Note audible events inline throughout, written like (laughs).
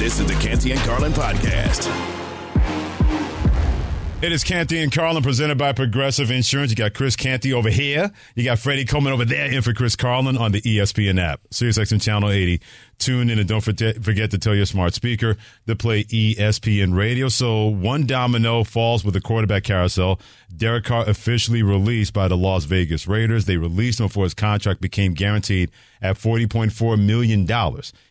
This is the Canty and Carlin podcast. It is Canty and Carlin presented by Progressive Insurance. You got Chris Canty over here. You got Freddie Coleman over there in for Chris Carlin on the ESPN app. SiriusXM Channel 80. Tune in and don't forget, to tell your smart speaker to play ESPN radio. So one domino falls with the quarterback carousel. Derek Carr officially released by the Las Vegas Raiders. They released him before his contract became guaranteed at $40.4 million.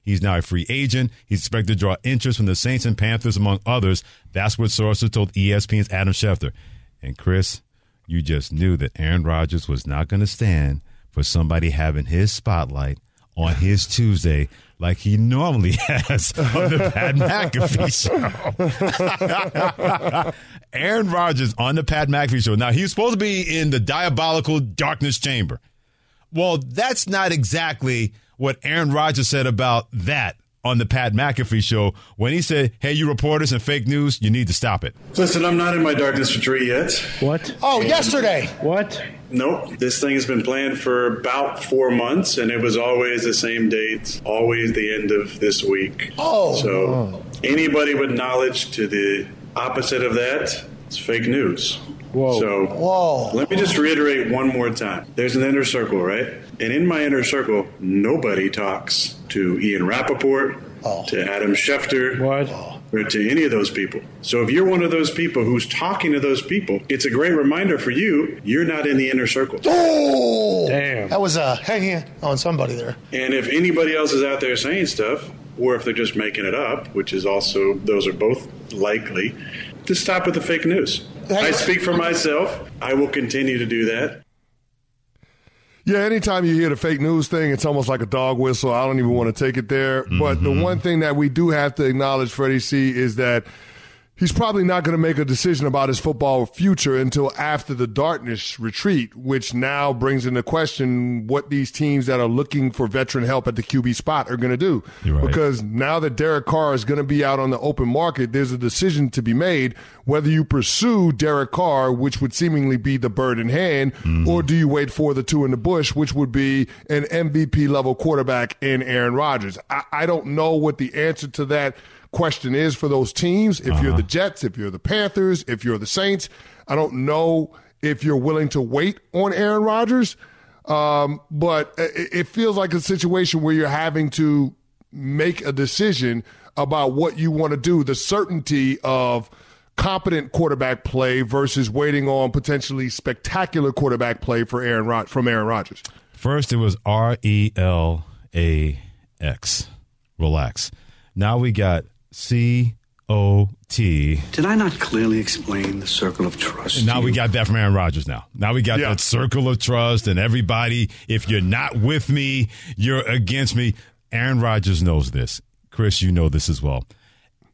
He's now a free agent. He's expected to draw interest from the Saints and Panthers, among others. That's what sources told ESPN's Adam Schefter. And Chris, you just knew that Aaron Rodgers was not going to stand for somebody having his spotlight on his Tuesday like he normally (laughs) has on the Pat (laughs) McAfee show. (laughs) Aaron Rodgers on the Pat McAfee show. Now, he's supposed to be in the diabolical darkness chamber. Well, that's not exactly what Aaron Rodgers said about that on the Pat McAfee show when he said, Hey, you reporters and fake news, you need to stop it. Listen, I'm not in my darkness retreat yet. What? Oh, yesterday. What? Nope. This thing has been planned for about four months, and it was always the same date, always the end of this week. Oh. So anybody with knowledge to the opposite of that, it's fake news. Whoa. So Whoa. let me just reiterate one more time. There's an inner circle, right? And in my inner circle, nobody talks to Ian Rapoport, Oh. to Adam Schefter, What? or to any of those people. So if you're one of those people who's talking to those people, it's a great reminder for you, you're not in the inner circle. Oh. Damn. That was uh, a hanging on somebody there. And if anybody else is out there saying stuff, or if they're just making it up, which is also, those are both likely, to stop with the fake news. I speak for myself. I will continue to do that. Yeah, anytime you hear the fake news thing, it's almost like a dog whistle. I don't even want to take it there. But the mm-hmm. one thing that we do have to acknowledge, Freddie C, is that he's probably not going to make a decision about his football future until after the darkness retreat, which now brings into question what these teams that are looking for veteran help at the QB spot are going to do. Right. Because now that Derek Carr is going to be out on the open market, there's a decision to be made whether you pursue Derek Carr, which would seemingly be the bird in hand, mm. or do you wait for the two in the bush, which would be an MVP level quarterback in Aaron Rodgers. I, I don't know what the answer to that question is for those teams. If you're the Jets, if you're the Panthers, if you're the Saints, I don't know if you're willing to wait on Aaron Rodgers. Um, but it, it feels like a situation where you're having to make a decision about what you want to do, the certainty of competent quarterback play versus waiting on potentially spectacular quarterback play for Aaron Rod- from Aaron Rodgers. First, it was R E L A X. Relax. Now we got C O T. Did I not clearly explain the circle of trust? And now we got that from Aaron Rodgers now. Now we got Yeah. that circle of trust and everybody, if you're not with me, you're against me. Aaron Rodgers knows this. Chris, you know this as well.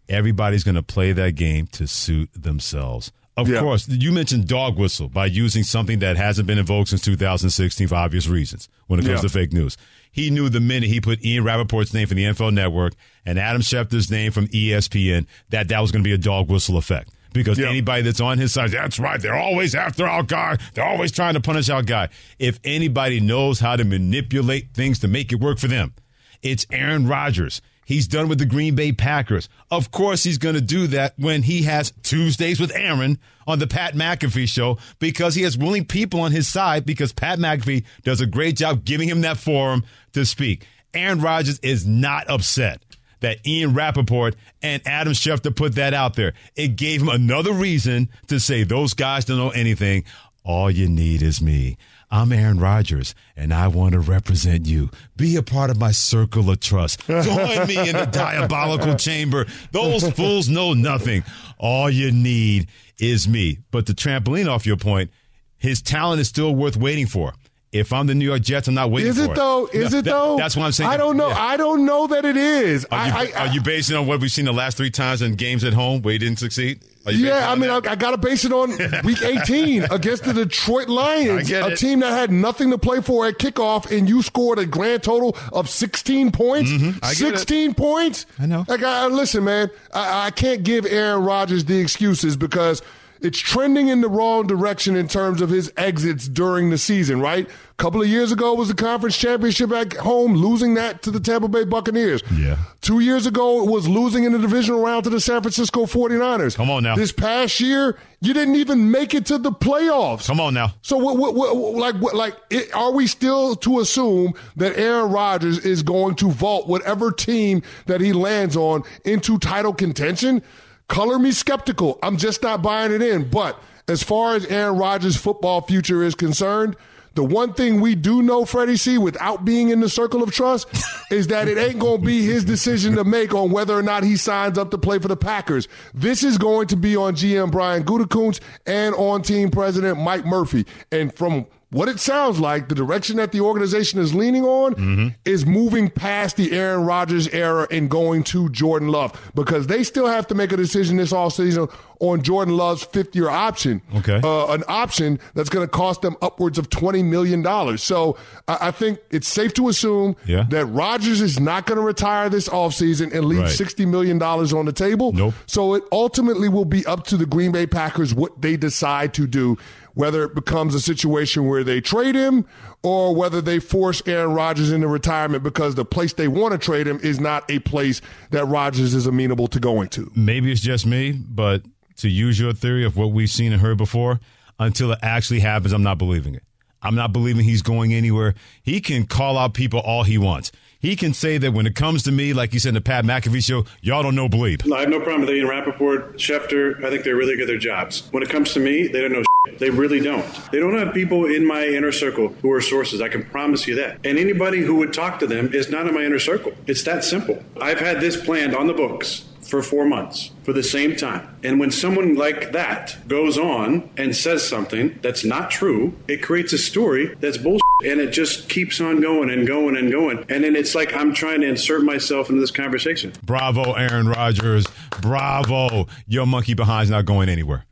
Everybody's going to play that game to suit themselves. Of Yeah. course, you mentioned dog whistle by using something that hasn't been invoked since 2016 for obvious reasons when it comes Yeah. to fake news. He knew the minute he put Ian Rapoport's name from the NFL Network and Adam Schefter's name from ESPN that that was going to be a dog whistle effect. Because Yeah. anybody that's on his side, that's right, they're always after our guy. They're always trying to punish our guy. If anybody knows how to manipulate things to make it work for them, it's Aaron Rodgers. He's done with the Green Bay Packers. Of course, he's going to do that when he has Tuesdays with Aaron on the Pat McAfee show because he has willing people on his side because Pat McAfee does a great job giving him that forum to speak. Aaron Rodgers is not upset that Ian Rapoport and Adam Schefter put that out there. It gave him another reason to say those guys don't know anything. All you need is me. I'm Aaron Rodgers, and I want to represent you. Be a part of my circle of trust. Join me in the diabolical (laughs) chamber. Those fools know nothing. All you need is me. But the trampoline off your point, his talent is still worth waiting for. If I'm the New York Jets, I'm not waiting Is for it though? Is Yeah, it that- though? That's what I'm saying. I don't know. Yeah. I don't know that it is. Are you, I, I, are you basing on what we've seen the last three times in games at home where he didn't succeed? Are you basing it Yeah, I mean, I. I got to base it on week (laughs) 18 against the Detroit Lions, a it. team that had nothing to play for at kickoff, and you scored a grand total of 16 points. Mm-hmm. I get it. 16 points. I know. Like, I, listen, man, I, I can't give Aaron Rodgers the excuses because it's trending in the wrong direction in terms of his exits during the season, right? A couple of years ago was the conference championship at home, losing that to the Tampa Bay Buccaneers. Yeah. Two years ago, it was losing in the divisional round to the San Francisco 49ers. Come on now. This past year, you didn't even make it to the playoffs. Come on now. So, what, what, what, like, what, like, it, are we still to assume that Aaron Rodgers is going to vault whatever team that he lands on into title contention? Color me skeptical. I'm just not buying it in. But as far as Aaron Rodgers' football future is concerned, the one thing we do know, Freddie C, without being in the circle of trust, (laughs) is that it ain't going to be his decision to make on whether or not he signs up to play for the Packers. This is going to be on GM Brian Gutekunst and on team president Mike Murphy. And from what it sounds like, the direction that the organization is leaning on is moving past the Aaron Rodgers era and going to Jordan Love because they still have to make a decision this offseason on Jordan Love's fifth year option. Okay. Uh, an option that's going to cost them upwards of $20 million. So I, I think it's safe to assume Yeah. that Rodgers is not going to retire this offseason and leave Right. $60 million on the table. Nope. So it ultimately will be up to the Green Bay Packers what they decide to do, whether it becomes a situation where they trade him or whether they force Aaron Rodgers into retirement because the place they want to trade him is not a place that Rodgers is amenable to going to. maybe it's just me, but to use your theory of what we've seen and heard before, until it actually happens, I'm not believing it. I'm not believing he's going anywhere. He can call out people all he wants. He can say that when it comes to me, like he said in the Pat McAfee show, y'all don't know bleep. I have no problem with Ian Rapoport, Schefter. I think they're really good at their jobs. When it comes to me, they don't know shit. They really don't. They don't have people in my inner circle who are sources. I can promise you that. And anybody who would talk to them is not in my inner circle. It's that simple. I've had this planned on the books for four months for the same time. And when someone like that goes on and says something that's not true, it creates a story that's bullshit. And it just keeps on going and going and going. And then it's like I'm trying to insert myself into this conversation. Bravo, Aaron Rodgers. Bravo. Your monkey behind's not going anywhere.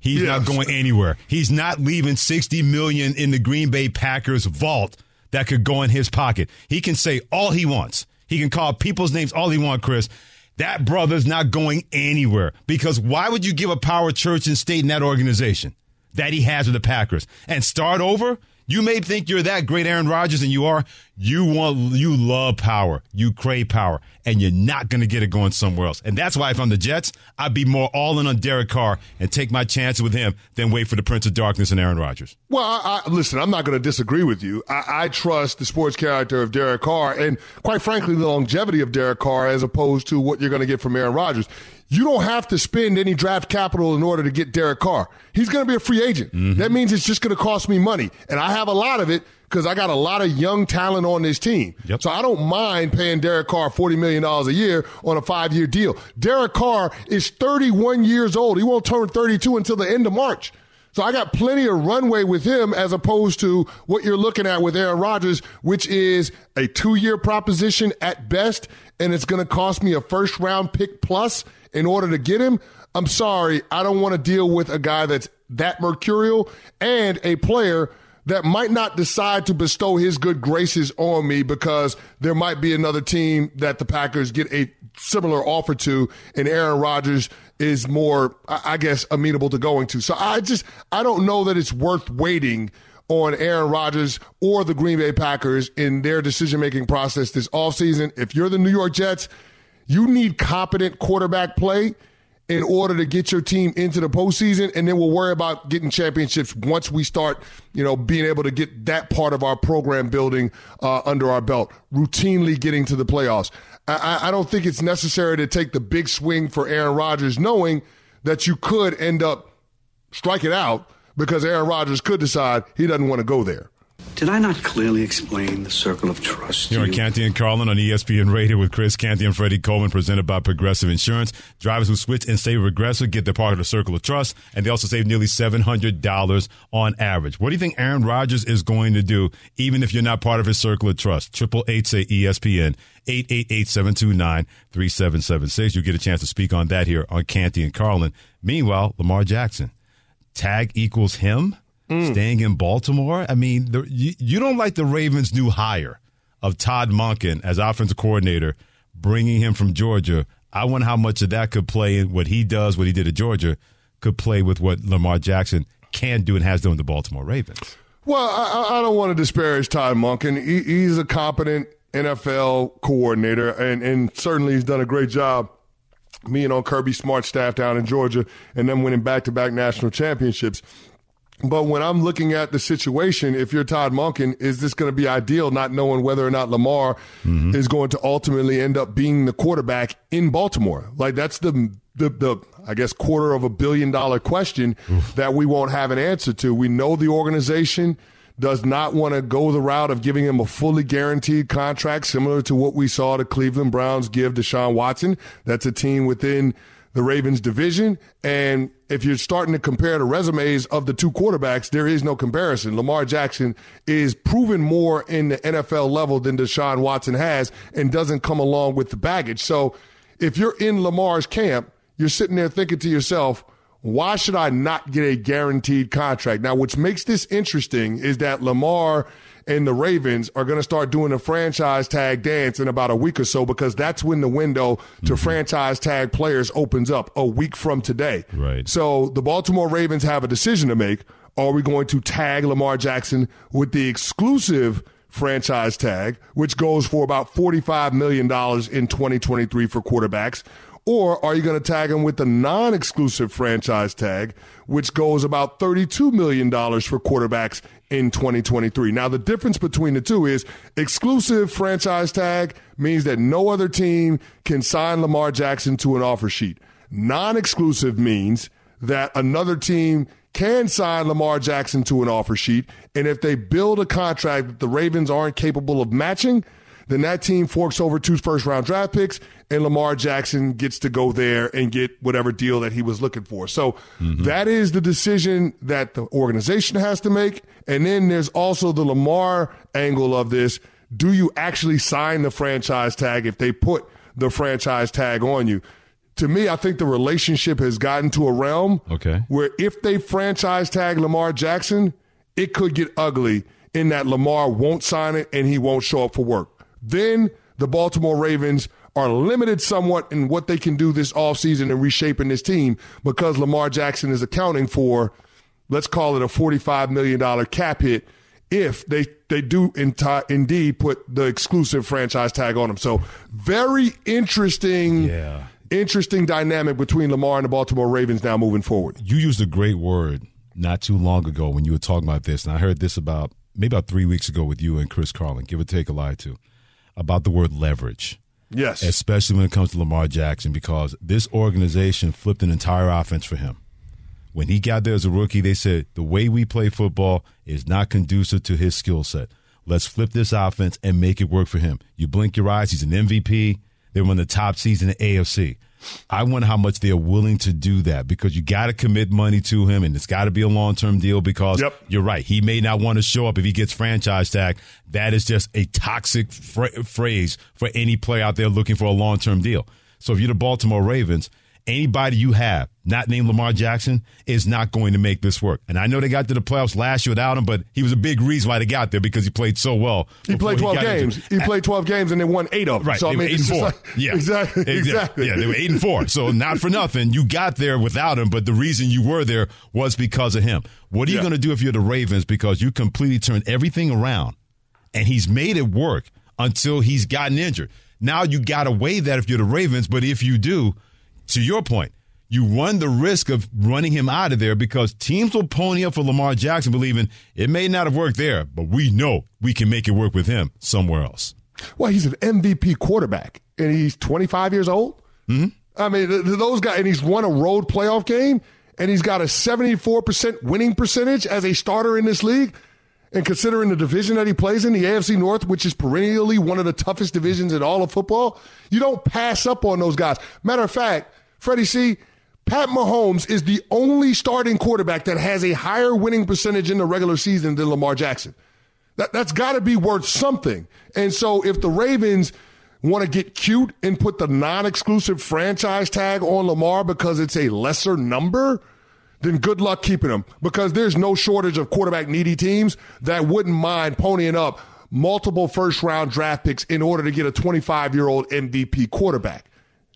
He's not going anywhere. He's not leaving 60 million in the Green Bay Packers vault that could go in his pocket. He can say all he wants. He can call people's names all he wants, Chris. That brother's not going anywhere because why would you give a power church and state in that organization that he has with the Packers and start over? You may think you're that great Aaron Rodgers and you are. You want you love power. You crave power and you're not going to get it going somewhere else. And that's why if I'm the Jets, I'd be more all in on Derek Carr and take my chances with him than wait for the Prince of Darkness and Aaron Rodgers. Well, I, I, listen, I'm not going to disagree with you. I, I trust the sports character of Derek Carr and, quite frankly, the longevity of Derek Carr as opposed to what you're going to get from Aaron Rodgers. You don't have to spend any draft capital in order to get Derek Carr. He's going to be a free agent. Mm-hmm. That means it's just going to cost me money. And I have a lot of it because I got a lot of young talent on this team. Yep. So I don't mind paying Derek Carr $40 million a year on a five year deal. Derek Carr is 31 years old. He won't turn 32 until the end of March. So I got plenty of runway with him as opposed to what you're looking at with Aaron Rodgers, which is a two year proposition at best, and it's going to cost me a first round pick plus in order to get him. I'm sorry, I don't want to deal with a guy that's that mercurial and a player that might not decide to bestow his good graces on me because there might be another team that the Packers get a similar offer to, and Aaron Rodgers is more, I guess, amenable to going to. So I just, I don't know that it's worth waiting on Aaron Rodgers or the Green Bay Packers in their decision making process this offseason. If you're the New York Jets, you need competent quarterback play in order to get your team into the postseason, and then we'll worry about getting championships once we start, you know, being able to get that part of our program building uh, under our belt, routinely getting to the playoffs. I, I- don't think it's necessary to take the big swing for Aaron Rodgers, knowing that you could end up striking out because Aaron Rodgers could decide he doesn't want to go there. Did I not clearly explain the circle of trust? Here to on you? Canty and Carlin on ESPN Radio with Chris Canty and Freddie Coleman, presented by Progressive Insurance. Drivers who switch and save Progressive get their part of the circle of trust, and they also save nearly $700 on average. What do you think Aaron Rodgers is going to do, even if you're not part of his circle of trust? Triple eight say ESPN. 888-729-3776. You'll get a chance to speak on that here on Canty and Carlin. Meanwhile, Lamar Jackson. Tag equals him Mm. staying in Baltimore. I mean, the, you, you don't like the Ravens' new hire of Todd Monken as offensive coordinator, bringing him from Georgia. I wonder how much of that could play in what he does, what he did at Georgia, could play with what Lamar Jackson can do and has done with the Baltimore Ravens. Well, I, I don't want to disparage Todd Monken. He, he's a competent NFL coordinator, and, and certainly he's done a great job being on Kirby Smart's staff down in Georgia and then winning back to back national championships. But when I'm looking at the situation, if you're Todd Monken, is this going to be ideal, not knowing whether or not Lamar mm-hmm. is going to ultimately end up being the quarterback in Baltimore? Like that's the the, the I guess quarter of a billion dollar question that we won't have an answer to. We know the organization does not want to go the route of giving him a fully guaranteed contract, similar to what we saw the Cleveland Browns give Deshaun Watson. That's a team within the Ravens division. And if you're starting to compare the resumes of the two quarterbacks, there is no comparison. Lamar Jackson is proven more in the NFL level than Deshaun Watson has and doesn't come along with the baggage. So if you're in Lamar's camp, you're sitting there thinking to yourself, why should I not get a guaranteed contract? Now, which makes this interesting is that Lamar and the Ravens are going to start doing a franchise tag dance in about a week or so because that's when the window to mm-hmm. franchise tag players opens up a week from today. Right. So the Baltimore Ravens have a decision to make. Are we going to tag Lamar Jackson with the exclusive franchise tag, which goes for about $45 million in 2023 for quarterbacks? Or are you going to tag him with the non exclusive franchise tag, which goes about $32 million for quarterbacks in 2023? Now, the difference between the two is exclusive franchise tag means that no other team can sign Lamar Jackson to an offer sheet. Non exclusive means that another team can sign Lamar Jackson to an offer sheet. And if they build a contract that the Ravens aren't capable of matching, then that team forks over two first round draft picks and Lamar Jackson gets to go there and get whatever deal that he was looking for. So mm-hmm. that is the decision that the organization has to make. And then there's also the Lamar angle of this. Do you actually sign the franchise tag if they put the franchise tag on you? To me, I think the relationship has gotten to a realm Okay. where if they franchise tag Lamar Jackson, it could get ugly in that Lamar won't sign it and he won't show up for work. Then the Baltimore Ravens are limited somewhat in what they can do this offseason and reshaping this team because Lamar Jackson is accounting for, let's call it a $45 million cap hit if they, they do enti- indeed put the exclusive franchise tag on him. So very interesting, Yeah. interesting dynamic between Lamar and the Baltimore Ravens now moving forward. You used a great word not too long ago when you were talking about this, and I heard this about maybe about three weeks ago with you and Chris Carlin, give or take a lie to, about the word leverage. Yes. especially when it comes to Lamar Jackson, because this organization flipped an entire offense for him. When he got there as a rookie, they said the way we play football is not conducive to his skill set. Let's flip this offense and make it work for him. You blink your eyes, he's an MVP. They won the top seeds in the AFC. I wonder how much they're willing to do that because you got to commit money to him and it's got to be a long term deal because Yep. you're right. He may not want to show up if he gets franchise tag. That is just a toxic fra- phrase for any player out there looking for a long term deal. So if you're the Baltimore Ravens, anybody you have not named Lamar Jackson is not going to make this work. And I know they got to the playoffs last year without him, but he was a big reason why they got there because he played so well. He played 12 got games. injured. He played 12 games and they won eight of them. Right. So, I mean, eight and four. like- yeah. (laughs) Exactly. Exactly. Yeah, they were eight and four. So not for nothing. You got there without him, but the reason you were there was because of him. What are you Yeah. going to do if you're the Ravens? Because you completely turned everything around and he's made it work until he's gotten injured. Now you got to weigh that if you're the Ravens, but if you do, to your point, you run the risk of running him out of there because teams will pony up for Lamar Jackson, believing it may not have worked there, but we know we can make it work with him somewhere else. Well, he's an MVP quarterback and he's 25 years old. Mm-hmm. I mean, th- th- those guys, and he's won a road playoff game and he's got a 74% winning percentage as a starter in this league. And considering the division that he plays in, the AFC North, which is perennially one of the toughest divisions in all of football, you don't pass up on those guys. Matter of fact, Freddie C., Pat Mahomes is the only starting quarterback that has a higher winning percentage in the regular season than Lamar Jackson. That, that's got to be worth something. And so if the Ravens want to get cute and put the non exclusive franchise tag on Lamar because it's a lesser number, then good luck keeping him because there's no shortage of quarterback needy teams that wouldn't mind ponying up multiple first round draft picks in order to get a 25 year old MVP quarterback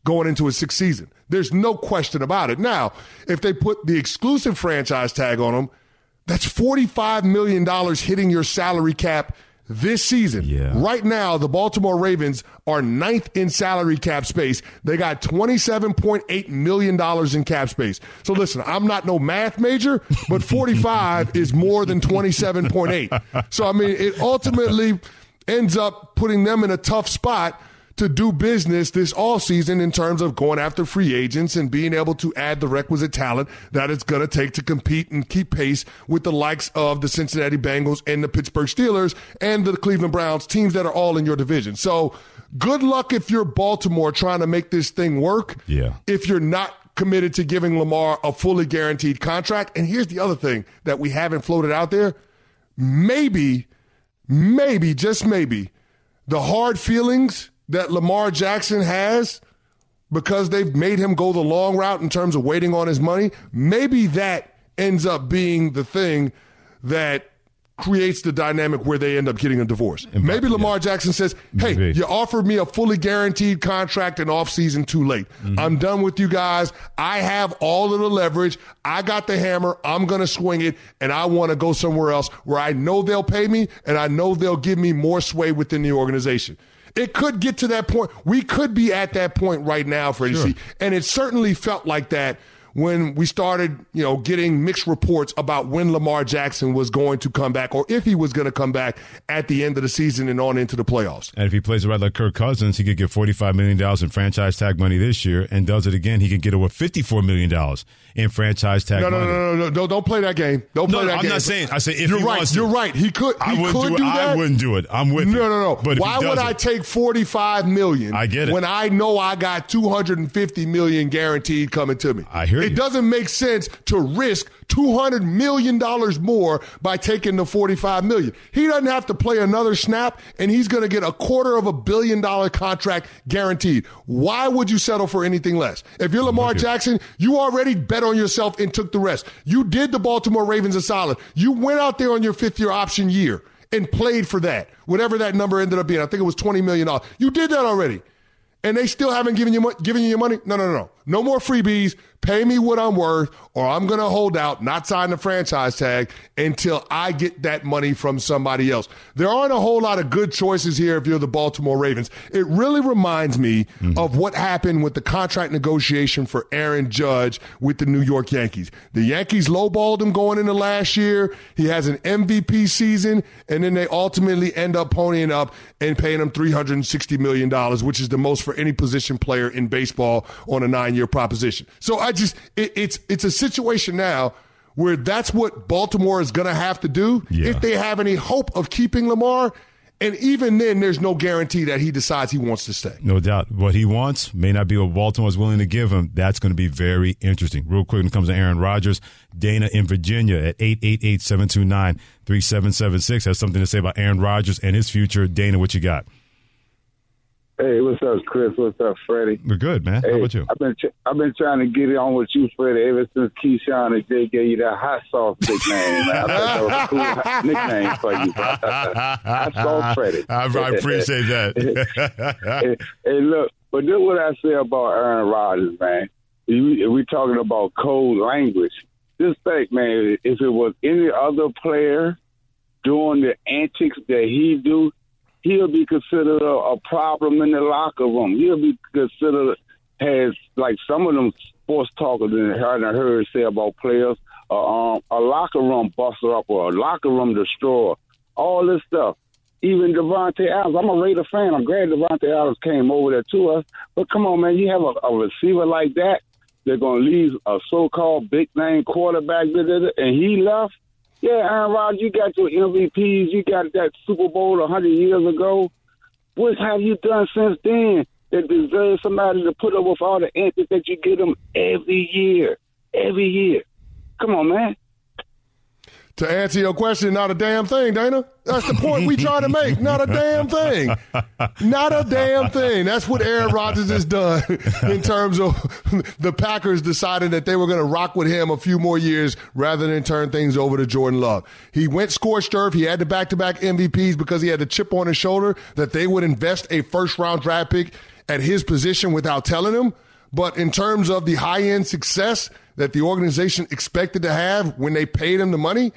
going into his sixth season. There's no question about it. Now, if they put the exclusive franchise tag on him, that's $45 million hitting your salary cap this season. Yeah. Right now, the Baltimore Ravens are ninth in salary cap space. They got $27.8 million in cap space. So listen, I'm not no math major, but 45 (laughs) is more than 27.8. So, I mean, it ultimately ends up putting them in a tough spot to do business this all season in terms of going after free agents and being able to add the requisite talent that it's going to take to compete and keep pace with the likes of the Cincinnati Bengals and the Pittsburgh Steelers and the Cleveland Browns, teams that are all in your division. So good luck if you're Baltimore trying to make this thing work. Yeah. If you're not committed to giving Lamar a fully guaranteed contract. And here's the other thing that we haven't floated out there. Maybe, maybe, just maybe, the hard feelings that Lamar Jackson has because they've made him go the long route in terms of waiting on his money, maybe that ends up being the thing that creates the dynamic where they end up getting a divorce. Maybe Lamar yeah. Jackson says, "Hey, Maybe. you offered me a fully guaranteed contract and offseason too late. I'm done with you guys. I have all of the leverage. I got the hammer. I'm going to swing it and I want to go somewhere else where I know they'll pay me and I know they'll give me more sway within the organization." It could get to that point. We could be at that point right now, Freddie Sure. C. And it certainly felt like that when we started, you know, getting mixed reports about when Lamar Jackson was going to come back or if he was going to come back at the end of the season and on into the playoffs. And if he plays right like Kirk Cousins, he could get $45 million in franchise tag money this year and does it again, he could get over $54 million in franchise tag No, no, money. no, no, no, no, don't play that game. Don't No, play no, that I'm game. not saying- I say if you're he right. wants. You're right. He could. He I wouldn't could do it. do I wouldn't do it. I'm with you. No, no, no. But Why would I take 45 million I get it. when I know I got 250 million guaranteed coming to me? I hear It you. doesn't make sense to risk 200 million dollars more by taking the 45 million. He doesn't have to play another snap and he's going to get a quarter of a billion dollar contract guaranteed. Why would you settle for anything less? If you're Lamar. Jackson, you already bet on yourself and took the rest. You did the Baltimore Ravens a solid. You went out there on your fifth year option year and played for that, whatever that number ended up being. I think it was $20 million. You did that already. And they still haven't given you, given you your money? No, no, no, no. No more freebies. Pay me what I'm worth, or I'm going to hold out, not sign the franchise tag until I get that money from somebody else. There aren't a whole lot of good choices here if you're the Baltimore Ravens. It really reminds me hmm. of what happened with the contract negotiation for Aaron Judge with the New York Yankees. The Yankees lowballed him going into last year. He has an MVP season, and then they ultimately end up ponying up and paying him $360 million, which is the most for any position player in baseball on a nine year proposition. So I just, it, it's, it's a situation now where that's what Baltimore is going to have to do Yeah. if they have any hope of keeping Lamar. And even then, there's no guarantee that he decides he wants to stay. No doubt. What he wants may not be what Baltimore's willing to give him. That's going to be very interesting. Real quick, when it comes to Aaron Rodgers, Dana in Virginia at 888-729-3776 has something to say about Aaron Rodgers and his future. Dana, what you got? Hey, what's up, Chris? What's up, Freddie? We're good, man. Hey, How about you? I've been tr- I've been trying to get it on with you, Freddie, ever since Keyshawn and Jay gave you that hot sauce nickname. Man. I thought that was a cool (laughs) nickname for you. hot sauce Freddie. I, I appreciate that. (laughs) (laughs) hey, hey, look, but this is what I say about Aaron Rodgers, man. We we talking about cold language. Just think, man, if it was any other player doing the antics that he do, he'll be considered a, a problem in the locker room. He'll be considered as like some of them sports talkers I heard, I heard say about players, uh, um, a locker room buster up or a locker room destroyer, all this stuff. Even Davante Adams, I'm a Raider fan. I'm glad Davante Adams came over there to us. But come on, man, you have a, a receiver like that. They're to leave a so-called big name quarterback, and he left. Yeah, Aaron Rodgers, you got your MVPs, you got that Super Bowl a hundred years ago. What have you done since then that deserves somebody to put up with all the antics that you get them every year, every year? Come on, man. To answer your question, not a damn thing, Dana. That's the point we try to make. Not a damn thing. Not a damn thing. That's what Aaron Rodgers has done (laughs) in terms of (laughs) the Packers deciding that they were going to rock with him a few more years rather than turn things over to Jordan Love. He went scorched earth. He had the back to back MVPs because he had the chip on his shoulder that they would invest a first round draft pick at his position without telling him. But in terms of the high end success that the organization expected to have when they paid him the money,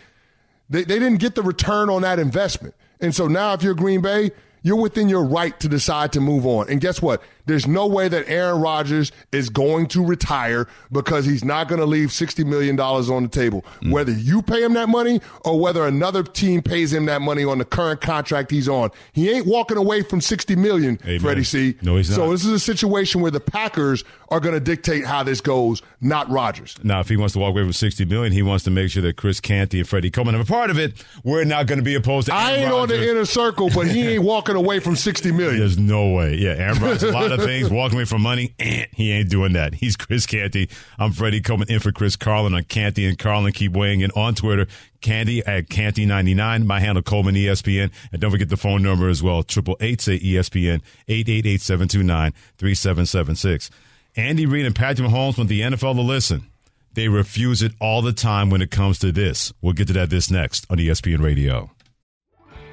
they, they didn't get the return on that investment. And so now, if you're Green Bay, you're within your right to decide to move on. And guess what? There's no way that Aaron Rodgers is going to retire because he's not going to leave $60 million on the table. Mm. Whether you pay him that money or whether another team pays him that money on the current contract he's on. He ain't walking away from 60 million, Amen. Freddie C. No, he's not. So this is a situation where the Packers are going to dictate how this goes, not Rodgers. Now, if he wants to walk away from 60 million, he wants to make sure that Chris Canty and Freddie Coleman are a part of it. We're not going to be opposed to Aaron I ain't Rodgers. on the inner circle, but he ain't (laughs) walking away from 60 million. There's no way. Yeah, Aaron Rodgers, a lot of things, walking away from money, eh, he ain't doing that. He's Chris Canty. I'm Freddie coming in for Chris Carlin on Canty and Carlin. Keep weighing in on Twitter. Canty at Canty99. My handle Coleman ESPN. And don't forget the phone number as well. Triple eight say ESPN eight eight eight seven two nine three seven seven six. Andy Reid and Patrick Mahomes want the NFL to listen. They refuse it all the time when it comes to this. We'll get to that this next on ESPN Radio.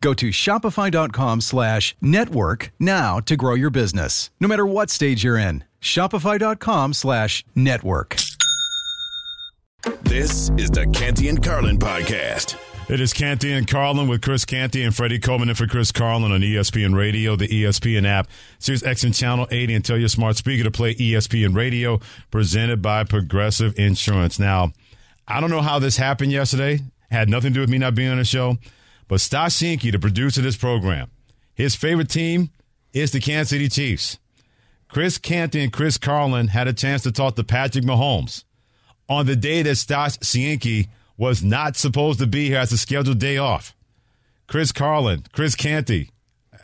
Go to shopify.com slash network now to grow your business, no matter what stage you're in. Shopify.com slash network. This is the Canty and Carlin podcast. It is Canty and Carlin with Chris Canty and Freddie Coleman in for Chris Carlin on ESPN Radio, the ESPN app, Sirius XM Channel 80, and tell your smart speaker to play ESPN Radio, presented by Progressive Insurance. Now, I don't know how this happened yesterday. Had nothing to do with me not being on the show. But Ceinke, the producer of this program, his favorite team is the Kansas City Chiefs. Chris Canty and Chris Carlin had a chance to talk to Patrick Mahomes on the day that Ceinke was not supposed to be here as a scheduled day off. Chris Carlin, Chris Canty,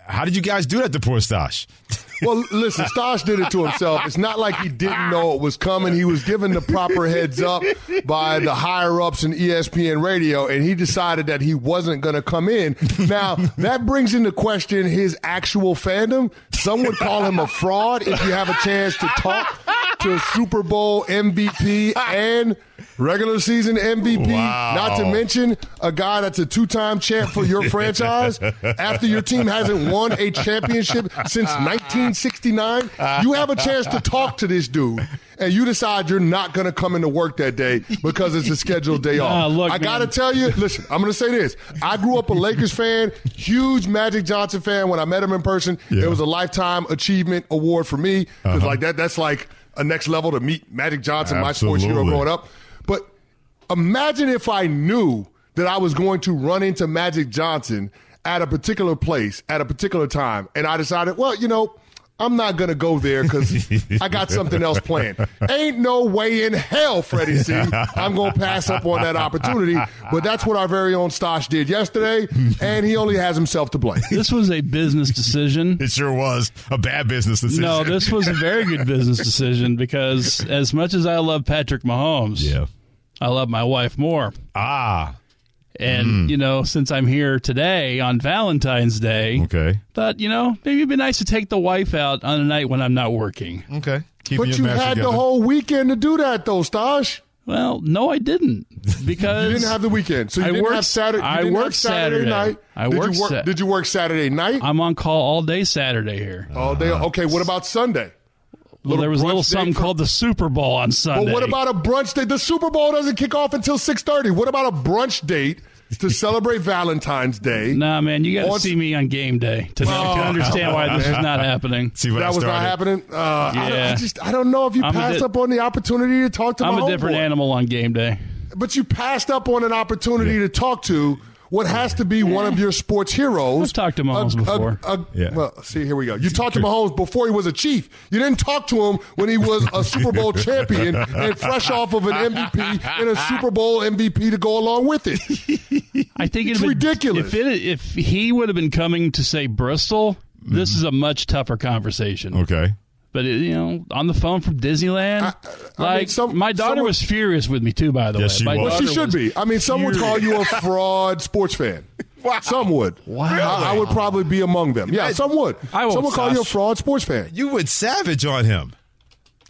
how did you guys do that to poor Stosh? (laughs) Well, listen, Stosh did it to himself. It's not like he didn't know it was coming. He was given the proper heads up by the higher ups in ESPN radio, and he decided that he wasn't going to come in. Now, that brings into question his actual fandom. Some would call him a fraud if you have a chance to talk to a Super Bowl MVP and regular season MVP, Wow. not to mention a guy that's a two time champ for your (laughs) franchise after your team hasn't won a championship since 1969. You have a chance to talk to this dude, and you decide you're not going to come into work that day because it's a scheduled day off. Nah, look, I got to tell you, listen, I'm going to say this. I grew up a Lakers fan, huge Magic Johnson fan. When I met him in person, Yeah. it was a lifetime achievement award for me because Uh-huh. like that, that's like a next level to meet Magic Johnson, my sports hero growing up. But imagine if I knew that I was going to run into Magic Johnson at a particular place at a particular time, and I decided, well, you know. I'm not gonna go there because I got something else planned. Ain't no way in hell, Freddie C. I'm gonna pass up on that opportunity. But that's what our very own Stosh did yesterday, and he only has himself to blame. This was a business decision. (laughs) It sure was a bad business decision. No, this was a very good business decision because as much as I love Patrick Mahomes, Yeah. I love my wife more. Ah. And, you know, since I'm here today on Valentine's Day, Okay. thought, you know, maybe it'd be nice to take the wife out on a night when I'm not working. Okay. but you had the whole weekend to do that, though, Stosh. Well, no, I (laughs) didn't because You didn't have the weekend, so you I didn't worked have Saturday. You I didn't have worked Saturday, night. I did worked. You work, Sa- did you work Saturday night? I'm on call all day Saturday here. All day. Okay. What about Sunday? Well, there was a little something for- called the Super Bowl on Sunday. But what about a brunch date? The Super Bowl doesn't kick off until six thirty. What about a brunch date to celebrate Valentine's Day? Nah, man, you got to see me on game day to, Oh, to understand why this is not (laughs) happening. See what that I was not happening. Uh, I, don't, I just I don't know if you I'm passed di- up on the opportunity to talk to me. I'm my a different homeboy. animal on game day. But you passed up on an opportunity to talk to what has to be one of your sports heroes. I've talked to Mahomes A- a- before. a- Yeah. Well, see, here we go. You talked to Mahomes before he was a chief. You didn't talk to him when he was a Super Bowl champion and fresh off of an MVP and a Super Bowl MVP to go along with it. I think It's it'd been- ridiculous. If, it, if he would have been coming to say Bristol, this Mm-hmm. is a much tougher conversation. Okay. But it, you know, on the phone from Disneyland, I like mean, some- my daughter someone- was furious with me too. By the Yes, way, she my was. Well, she should was be. I mean, some would call you a fraud sports fan. (laughs) Wow. Some would. Wow. I, I would probably be among them. Yeah, some would. I won't, some would call you a fraud sports fan. You went savage on him.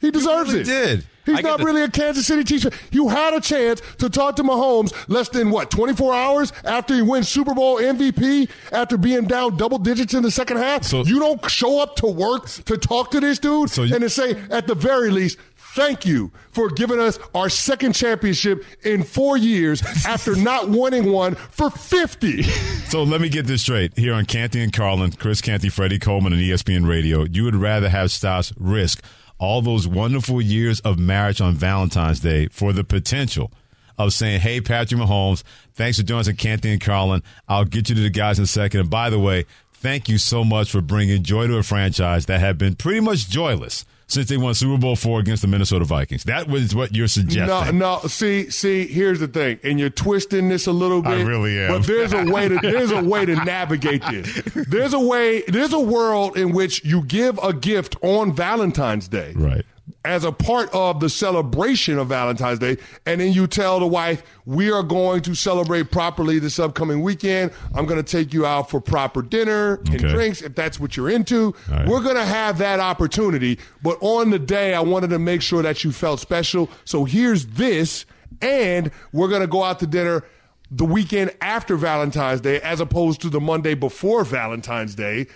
He deserves really it. did. He's I not the- really a Kansas City Chiefs. You had a chance to talk to Mahomes less than what, 24 hours after he wins Super Bowl MVP after being down double digits in the second half. So- you don't show up to work to talk to this dude So you- and to say, at the very least, thank you for giving us our second championship in four years after (laughs) not winning one for 50. So let me get this straight here on Canty and Carlin, Chris Canty, Freddie Coleman, and ESPN Radio. You would rather have Stas risk all those wonderful years of marriage on Valentine's Day for the potential of saying, "Hey, Patrick Mahomes, thanks for joining us at Canty and Carlin. I'll get you to the guys in a second. And by the way, thank you so much for bringing joy to a franchise that had been pretty much joyless." Since they won Super Bowl four against the Minnesota Vikings, that was what you're suggesting. No, no. See, see. Here's the thing, and you're twisting this a little bit. I really am. But there's a way to there's a way to navigate this. There's a way. There's a world in which you give a gift on Valentine's Day, Right. As a part of the celebration of Valentine's Day, and then you tell the wife, "We are going to celebrate properly this upcoming weekend. I'm going to take you out for proper dinner and Okay. drinks if that's what you're into. Right. We're going to have that opportunity. But on the day, I wanted to make sure that you felt special. So here's this, and we're going to go out to dinner the weekend after Valentine's Day, as opposed to the Monday before Valentine's Day.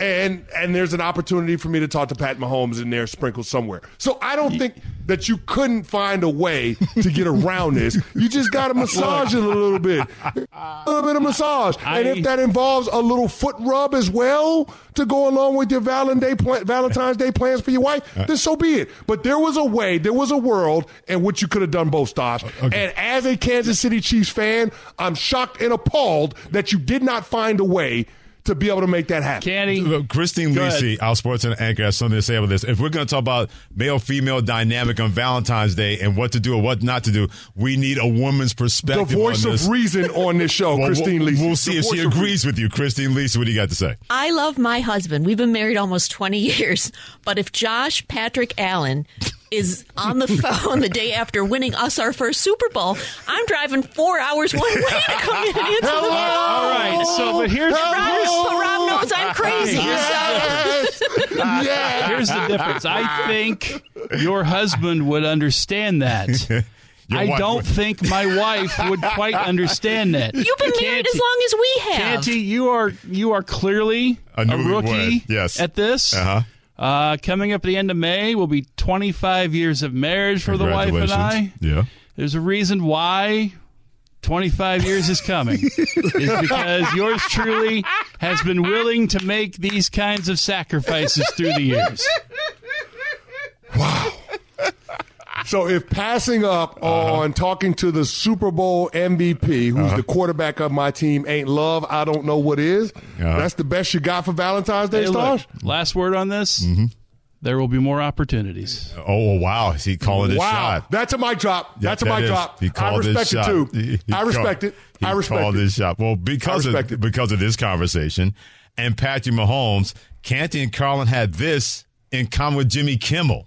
And and there's an opportunity for me to talk to Pat Mahomes in there sprinkled somewhere. So I don't think that you couldn't find a way to get around this. You just got to massage it a little bit, a little bit of massage. And if that involves a little foot rub as well to go along with your Valentine's Day, Valentine's Day plans for your wife, uh. then so be it. But there was a way, there was a world in which you could have done both, Stosh. Uh, and as a Kansas City Chiefs fan, I'm shocked and appalled that you did not find a way to be able to make that happen. Candy, Look, Christine Go Lisi, our sports anchor, has something to say about this. If we're going to talk about male-female dynamic on Valentine's Day and what to do or what not to do, we need a woman's perspective. The voice on this. of reason on this show, (laughs) Well, Christine we'll, Lisi. We'll see The if she agrees with you. Christine Lisi, what do you got to say? I love my husband. We've been married almost 20 (laughs) years. But if Josh Patrick Allen is on the phone the day after winning us our first Super Bowl, I'm driving four hours one way to come in and answer the phone. All right, so but here's Rob, here's, Rob knows I'm crazy. (laughs) Yes. yes. here's the difference. I think your husband would understand that. (laughs) Your I don't would. think my wife would quite understand that. You've been married as long as we have. Canty, you are you are clearly A a, newlywed, rookie yes. at this. Uh-huh. Uh, coming up at the end of May will be 25 years of marriage for the wife and I. Yeah. There's a reason why 25 years is coming. (laughs) is because yours truly has been willing to make these kinds of sacrifices through the years. So if passing up Uh-huh. on talking to the Super Bowl MVP, who's Uh-huh. the quarterback of my team, ain't love, I don't know what is. Uh-huh. That's the best you got for Valentine's Day, Hey, look, last word on this. Mm-hmm. There will be more opportunities. Oh, wow. Is he calling this Wow, shot? that's a mic drop. Yeah, That's a that mic is. drop. He I called respect this it shot. too. He- he I respect called- it. I respect called it. this shot. Well, because of it. because of this conversation and Patrick Mahomes, Canty and Carlin had this in common with Jimmy Kimmel.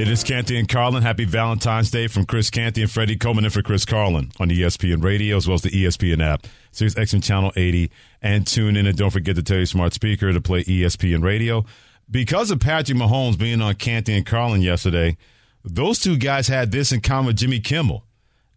It is Canty and Carlin. Happy Valentine's Day from Chris Canty and Freddie Coleman in for Chris Carlin on ESPN Radio as well as the ESPN app, Sirius XM Channel 80, and tune in and don't forget to tell your smart speaker to play ESPN Radio. Because of Patrick Mahomes being on Canty and Carlin yesterday, those two guys had this in common with Jimmy Kimmel.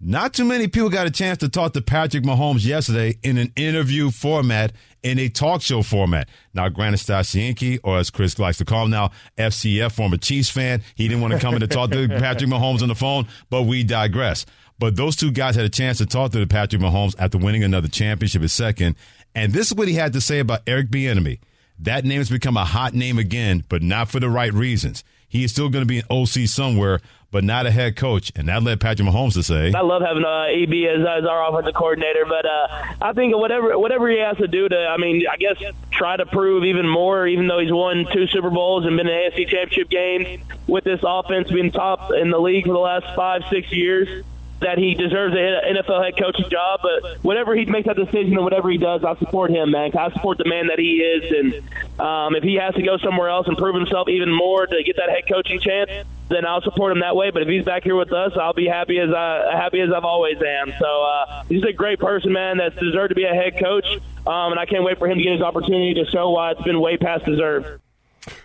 Not too many people got a chance to talk to Patrick Mahomes yesterday in an interview format, in a talk show format. Now, granted, Stasienki, or as Chris likes to call him now, FCF, former Chiefs fan, he didn't want to come in to talk to (laughs) Patrick Mahomes on the phone, but we digress. But those two guys had a chance to talk to Patrick Mahomes after winning another championship, his second. And this is what he had to say about Eric Bieniemy. That name has become a hot name again, but not for the right reasons. He is still going to be an OC somewhere, but not a head coach. And that led Patrick Mahomes to say, I love having uh, EB as, as our offensive coordinator, but uh, I think whatever whatever he has to do to, I mean, I guess try to prove even more, even though he's won two Super Bowls and been in AFC Championship games with this offense being top in the league for the last five, six years. That he deserves an NFL head coaching job, but whatever he makes that decision and whatever he does, I support him, man. I support the man that he is, and um, if he has to go somewhere else and prove himself even more to get that head coaching chance, then I'll support him that way. But if he's back here with us, I'll be happy as I happy as I've always am. So uh, he's a great person, man. That's deserved to be a head coach, um, and I can't wait for him to get his opportunity to show why it's been way past deserved.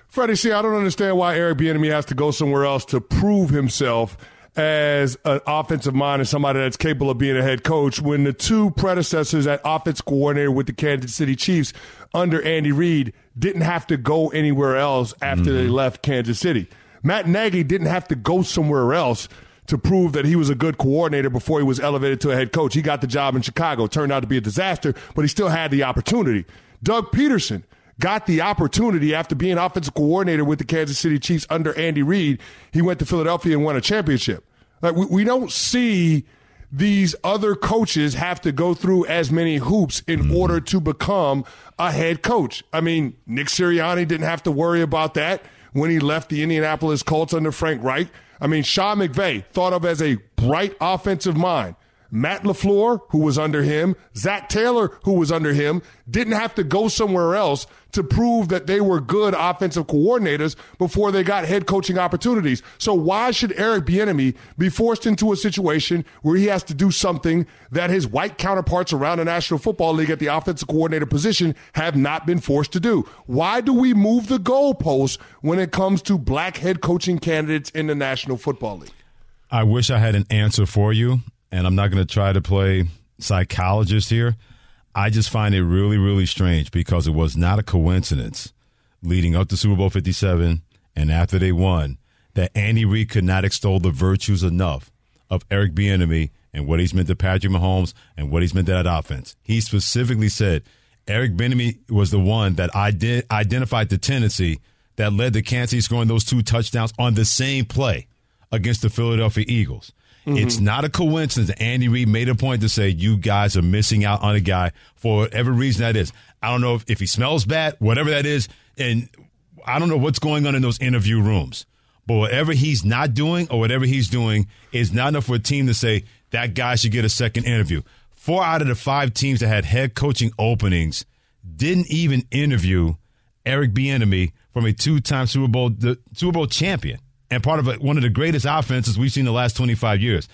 Freddie, see, I don't understand why Eric Bieniemy has to go somewhere else to prove himself as an offensive mind and somebody that's capable of being a head coach when the two predecessors at offense coordinator with the Kansas City Chiefs under Andy Reid didn't have to go anywhere else after mm-hmm. they left Kansas City. Matt Nagy didn't have to go somewhere else to prove that he was a good coordinator before he was elevated to a head coach. He got the job in Chicago. Turned out to be a disaster, but he still had the opportunity. Doug Pederson got the opportunity after being offensive coordinator with the Kansas City Chiefs under Andy Reid. He went to Philadelphia and won a championship. Like we, we don't see these other coaches have to go through as many hoops in mm-hmm. order to become a head coach. I mean, Nick Sirianni didn't have to worry about that when he left the Indianapolis Colts under Frank Reich. I mean, Sean McVay, thought of as a bright offensive mind. Matt LaFleur, who was under him, Zac Taylor, who was under him, didn't have to go somewhere else to prove that they were good offensive coordinators before they got head coaching opportunities. So why should Eric Bieniemy be forced into a situation where he has to do something that his white counterparts around the National Football League at the offensive coordinator position have not been forced to do? Why do we move the goalposts when it comes to black head coaching candidates in the National Football League? I wish I had an answer for you and I'm not going to try to play psychologist here. I just find it really, really strange because it was not a coincidence leading up to Super Bowl 57 and after they won that Andy Reid could not extol the virtues enough of Eric Bieniemy and what he's meant to Patrick Mahomes and what he's meant to that offense. He specifically said Eric Bieniemy was the one that ident- identified the tendency that led to Kansas City scoring those two touchdowns on the same play against the Philadelphia Eagles. Mm-hmm. It's not a coincidence that Andy Reid made a point to say you guys are missing out on a guy for whatever reason that is. I don't know if, if he smells bad, whatever that is, and I don't know what's going on in those interview rooms. But whatever he's not doing or whatever he's doing is not enough for a team to say that guy should get a second interview. Four out of the five teams that had head coaching openings didn't even interview Eric Bieniemy from a two-time Super Bowl the Super Bowl champion. And part of a, one of the greatest offenses we've seen the last 25 years.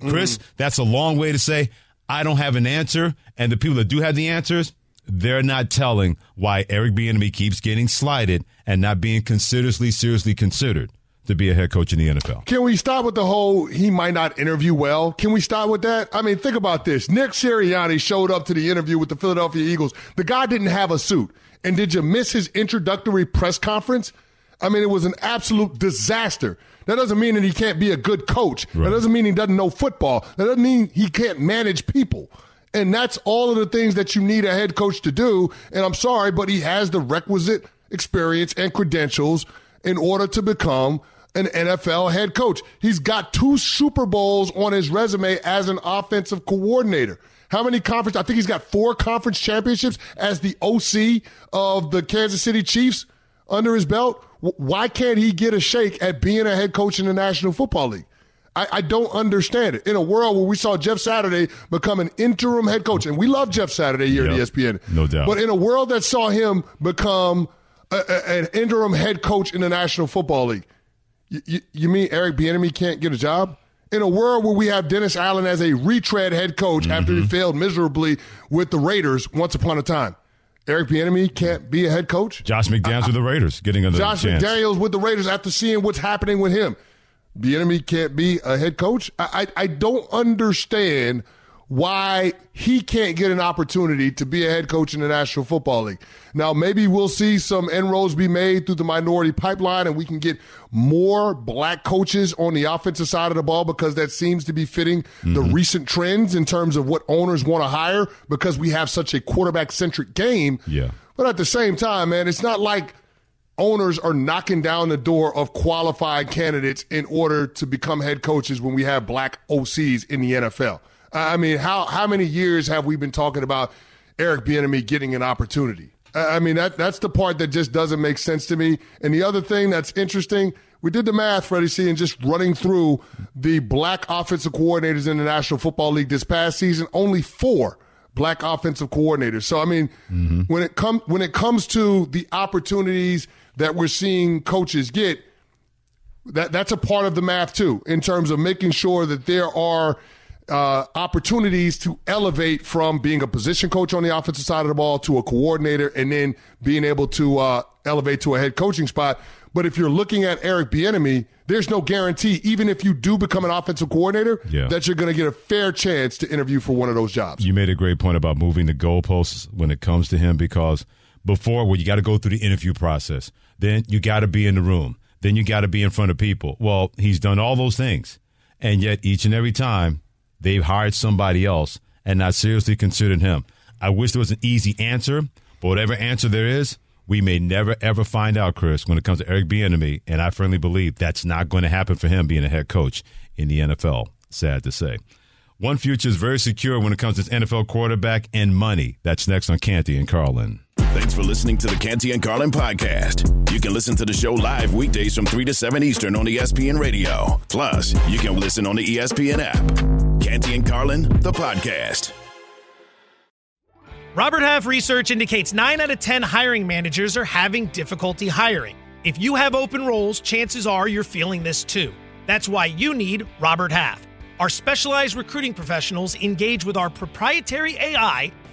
Chris, Mm. that's a long way to say I don't have an answer, and the people that do have the answers, they're not telling why Eric Bieniemy keeps getting slighted and not being considerously seriously considered to be a head coach in the NFL. Can we start with the whole he might not interview well? Can we start with that? I mean, think about this. Nick Sirianni showed up to the interview with the Philadelphia Eagles. The guy didn't have a suit. And did you miss his introductory press conference? I mean, it was an absolute disaster. That doesn't mean that he can't be a good coach. That doesn't mean he doesn't know football. That doesn't mean he can't manage people. And that's all of the things that you need a head coach to do. And I'm sorry, but he has the requisite experience and credentials in order to become an NFL head coach. He's got two Super Bowls on his resume as an offensive coordinator. How many conference? I think he's got four conference championships as the OC of the Kansas City Chiefs under his belt. Why can't he get a shake at being a head coach in the National Football League? I, I don't understand it. In a world where we saw Jeff Saturday become an interim head coach, and we love Jeff Saturday here Yep. at ESPN, No doubt. But in a world that saw him become a, a- an interim head coach in the National Football League, you, you, you mean Eric Bieniemy can't get a job? In a world where we have Dennis Allen as a retread head coach after Mm-hmm. he failed miserably with the Raiders once upon a time, Eric Bieniemy can't be a head coach. Josh McDaniels with the Raiders getting another Josh chance. McDaniels with the Raiders after seeing what's happening with him. Bieniemy can't be a head coach. I, I I don't understand why he can't get an opportunity to be a head coach in the National Football League. Now maybe we'll see some inroads be made through the minority pipeline, and we can get more black coaches on the offensive side of the ball because that seems to be fitting the mm-hmm. recent trends in terms of what owners want to hire because we have such a quarterback centric game. Yeah. But at the same time, man, it's not like owners are knocking down the door of qualified candidates in order to become head coaches when we have black OCs in the NFL. I mean, how how many years have we been talking about Eric Bieniemy getting an opportunity? I I mean, that that's the part that just doesn't make sense to me. And the other thing that's interesting, we did the math, Freddie C, and just running through the black offensive coordinators in the National Football League this past season, only four black offensive coordinators. So I mean, mm-hmm. when it comes when it comes to the opportunities that we're seeing coaches get, that that's a part of the math too, in terms of making sure that there are uh, opportunities to elevate from being a position coach on the offensive side of the ball to a coordinator, and then being able to uh, elevate to a head coaching spot. But if you're looking at Eric Bieniemy, there's no guarantee, even if you do become an offensive coordinator, Yeah. that you're going to get a fair chance to interview for one of those jobs. You made a great point about moving the goalposts when it comes to him because before, well, you got to go through the interview process. Then you got to be in the room. Then you got to be in front of people. Well, he's done all those things. And yet, each and every time, they've hired somebody else and not seriously considered him. I wish there was an easy answer, but whatever answer there is, we may never ever find out, Chris, when it comes to Eric Bieniemy. And I firmly believe that's not going to happen for him being a head coach in the NFL. Sad to say. One future is very secure when it comes to NFL quarterback and money. That's next on Canty and Carlin. Thanks for listening to the Canty and Carlin podcast. You can listen to the show live weekdays from 3 to 7 Eastern on ESPN Radio. Plus, you can listen on the ESPN app. Canty and Carlin, the podcast. Robert Half research indicates 9 out of 10 hiring managers are having difficulty hiring. If you have open roles, chances are you're feeling this too. That's why you need Robert Half. Our specialized recruiting professionals engage with our proprietary AI